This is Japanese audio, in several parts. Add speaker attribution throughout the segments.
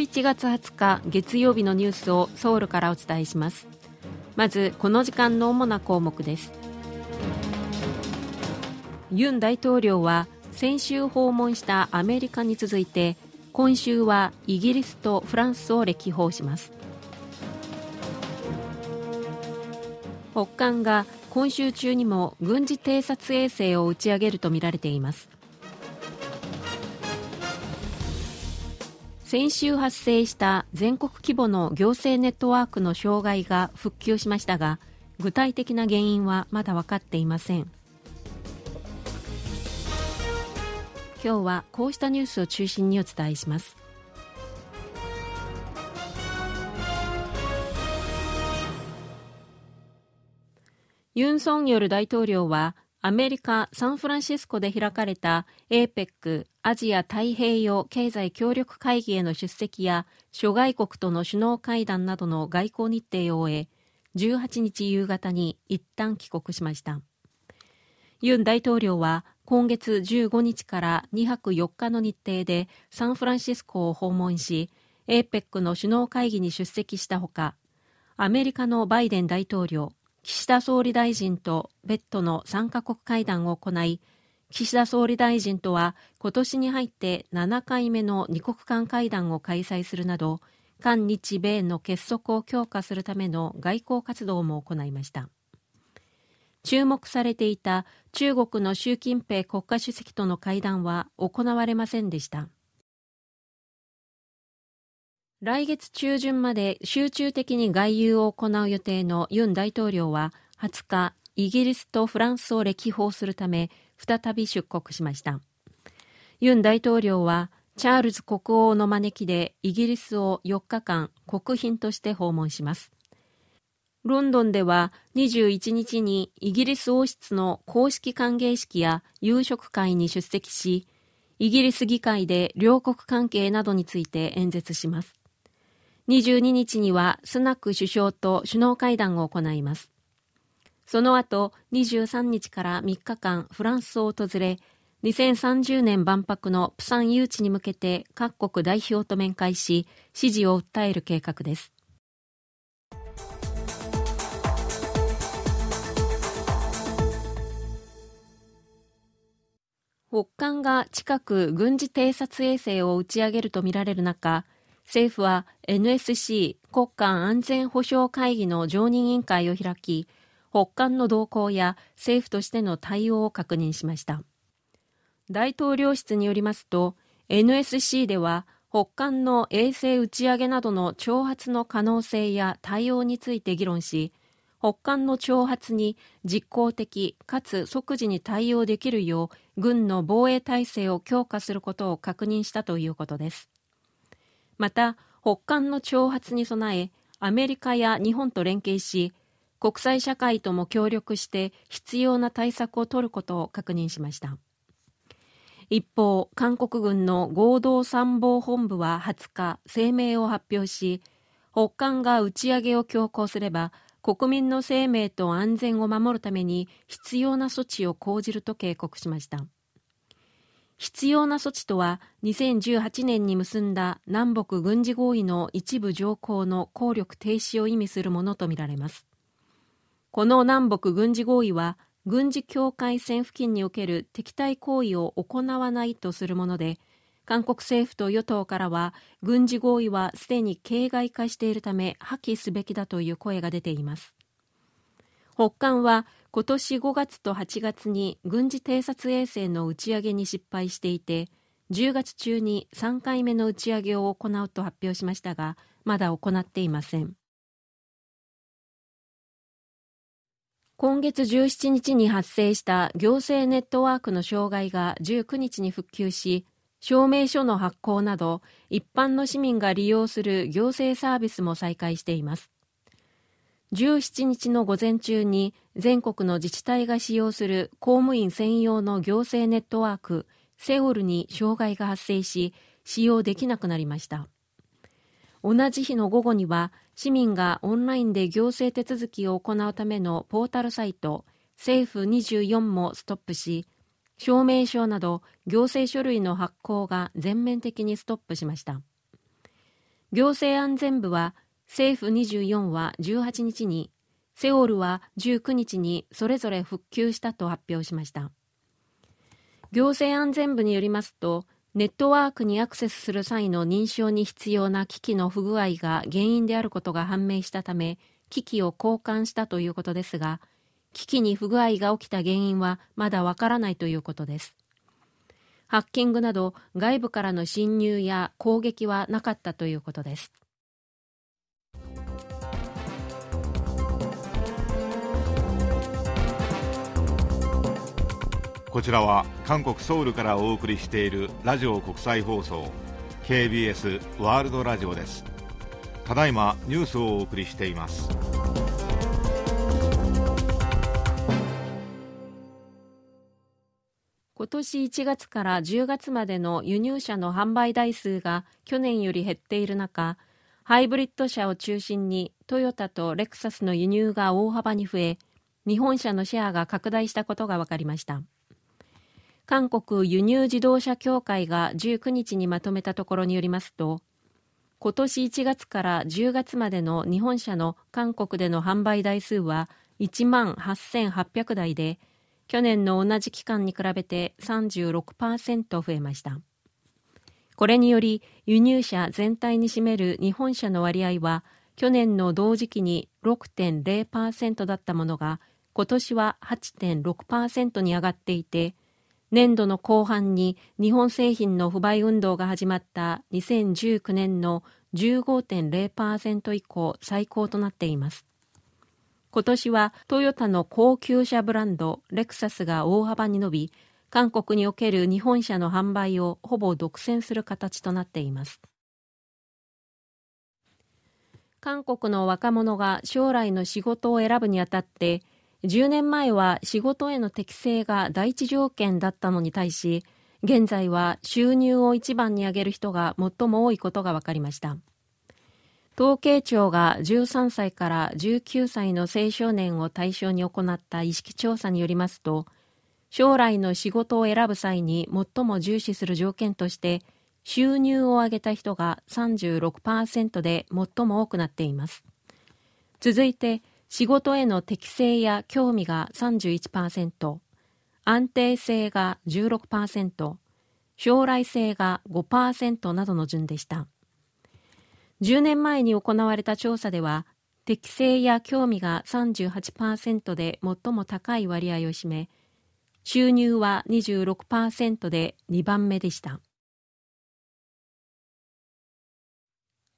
Speaker 1: 11月20日月曜日のニュースをソウルからお伝えします。まずこの時間の主な項目です。ユン大統領は先週訪問したアメリカに続いて今週はイギリスとフランスを歴訪します。北韓が今週中にも軍事偵察衛星を打ち上げるとみられています。先週発生した全国規模の行政ネットワークの障害が復旧しましたが具体的な原因はまだ分かっていません。今日はこうしたニュースを中心にお伝えします。ユン・ソンヨル大統領はアメリカ・サンフランシスコで開かれた APEC アジア太平洋経済協力会議への出席や諸外国との首脳会談などの外交日程を終え18日夕方に一旦帰国しました。ユン大統領は今月15日から2泊4日の日程でサンフランシスコを訪問し APEC の首脳会議に出席したほかアメリカのバイデン大統領岸田総理大臣と別途の3カ国会談を行い岸田総理大臣とは今年に入って7回目の二国間会談を開催するなど韓日米の結束を強化するための外交活動も行いました。注目されていた中国の習近平国家主席との会談は行われませんでした。来月中旬まで集中的に外遊を行う予定のユン大統領は20日イギリスとフランスを歴訪するため再び出国しました。ユン大統領はチャールズ国王の招きでイギリスを4日間国賓として訪問します。ロンドンでは21日にイギリス王室の公式歓迎式や夕食会に出席しイギリス議会で両国関係などについて演説します。22日にはスナック首相と首脳会談を行います。その後、23日から3日間フランスを訪れ、2030年万博のプサン誘致に向けて各国代表と面会し、支持を訴える計画です。北韓が近く軍事偵察衛星を打ち上げるとみられる中、政府は NSC 国家安全保障会議の常任委員会を開き、北韓の動向や政府としての対応を確認しました。大統領室によりますと、NSC では北韓の衛星打ち上げなどの挑発の可能性や対応について議論し、北韓の挑発に実効的かつ即時に対応できるよう軍の防衛体制を強化することを確認したということです。また北韓の挑発に備えアメリカや日本と連携し国際社会とも協力して必要な対策を取ることを確認しました。一方韓国軍の合同参謀本部は20日声明を発表し北韓が打ち上げを強行すれば国民の生命と安全を守るために必要な措置を講じると警告しました。必要な措置とは2018年に結んだ南北軍事合意の一部条項の効力停止を意味するものとみられます。この南北軍事合意は軍事境界線付近における敵対行為を行わないとするもので韓国政府と与党からは軍事合意はすでに形骸化しているため破棄すべきだという声が出ています。北韓は今年5月と8月に軍事偵察衛星の打ち上げに失敗していて10月中に3回目の打ち上げを行うと発表しましたがまだ行っていません。今月17日に発生した行政ネットワークの障害が19日に復旧し証明書の発行など一般の市民が利用する行政サービスも再開しています。17日の午前中に全国の自治体が使用する公務員専用の行政ネットワークセオルに障害が発生し使用できなくなりました。同じ日の午後には市民がオンラインで行政手続きを行うためのポータルサイト政府24もストップし証明書など行政書類の発行が全面的にストップしました。行政安全部は政府24は18日にセオルは19日にそれぞれ復旧したと発表しました。行政安全部によりますとネットワークにアクセスする際の認証に必要な機器の不具合が原因であることが判明したため機器を交換したということですが機器に不具合が起きた原因はまだわからないということです。ハッキングなど外部からの侵入や攻撃はなかったということです。
Speaker 2: こちらは韓国ソウルからお送りしているラジオ国際放送 KBS ワールドラジオです。ただいまニュースをお送りしています。
Speaker 1: 今年1月から10月までの輸入車の販売台数が去年より減っている中ハイブリッド車を中心にトヨタとレクサスの輸入が大幅に増え日本車のシェアが拡大したことが分かりました。韓国輸入自動車協会が19日にまとめたところによりますと今年1月から10月までの日本車の韓国での販売台数は1万8800台で去年の同じ期間に比べて36%増えました。これにより輸入車全体に占める日本車の割合は去年の同時期に6.0%だったものが今年は8.6%に上がっていて年度の後半に日本製品の不買運動が始まった2019年の15.0%以降最高となっています。今年はトヨタの高級車ブランドレクサスが大幅に伸び韓国における日本車の販売をほぼ独占する形となっています。韓国の若者が将来の仕事を選ぶにあたって10年前は仕事への適性が第一条件だったのに対し現在は収入を一番に上げる人が最も多いことが分かりました。統計庁が13歳から19歳の青少年を対象に行った意識調査によりますと将来の仕事を選ぶ際に最も重視する条件として収入を上げた人が36%で最も多くなっています。続いて仕事への適性や興味が31%、安定性が16%、将来性が5%などの順でした。10年前に行われた調査では、適性や興味が38%で最も高い割合を占め、収入は26%で2番目でした。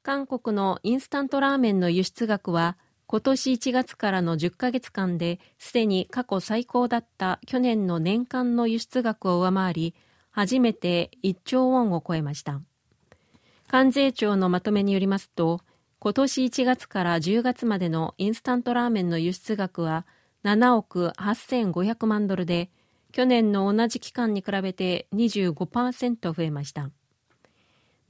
Speaker 1: 韓国のインスタントラーメンの輸出額は今年1月からの10ヶ月間ですでに過去最高だった去年の年間の輸出額を上回り初めて1兆ウォンを超えました。関税庁のまとめによりますと今年1月から10月までのインスタントラーメンの輸出額は7億8500万ドルで去年の同じ期間に比べて25%増えました。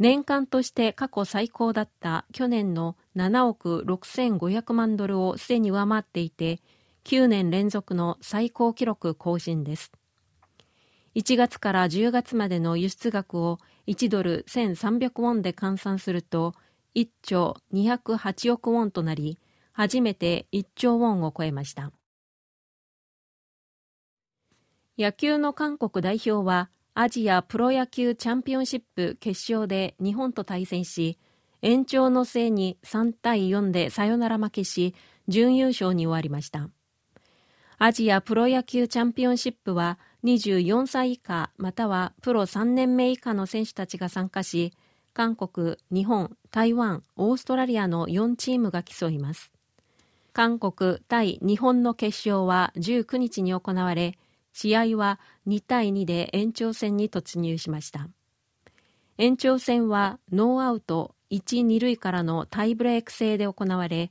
Speaker 1: 年間として過去最高だった去年の7億6500万ドルをすでに上回っていて9年連続の最高記録更新です。1月から10月までの輸出額を1ドル1300ウォンで換算すると1兆208億ウォンとなり初めて1兆ウォンを超えました。野球の韓国代表はアジアプロ野球チャンピオンシップ決勝で日本と対戦し延長の末に3対4でサヨナラ負けし準優勝に終わりました。アジアプロ野球チャンピオンシップは24歳以下またはプロ3年目以下の選手たちが参加し韓国、日本、台湾、オーストラリアの4チームが競います。韓国対日本の決勝は19日に行われ試合は2対2で延長戦に突入しました。延長戦はノーアウト1、2塁からのタイブレーク制で行われ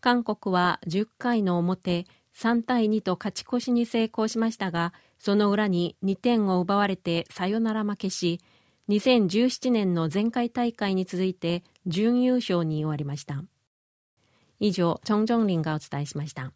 Speaker 1: 韓国は10回の表3対2と勝ち越しに成功しましたがその裏に2点を奪われてサヨナラ負けし2017年の前回大会に続いて準優勝に終わりました。以上チョン・ジョンリンがお伝えしました。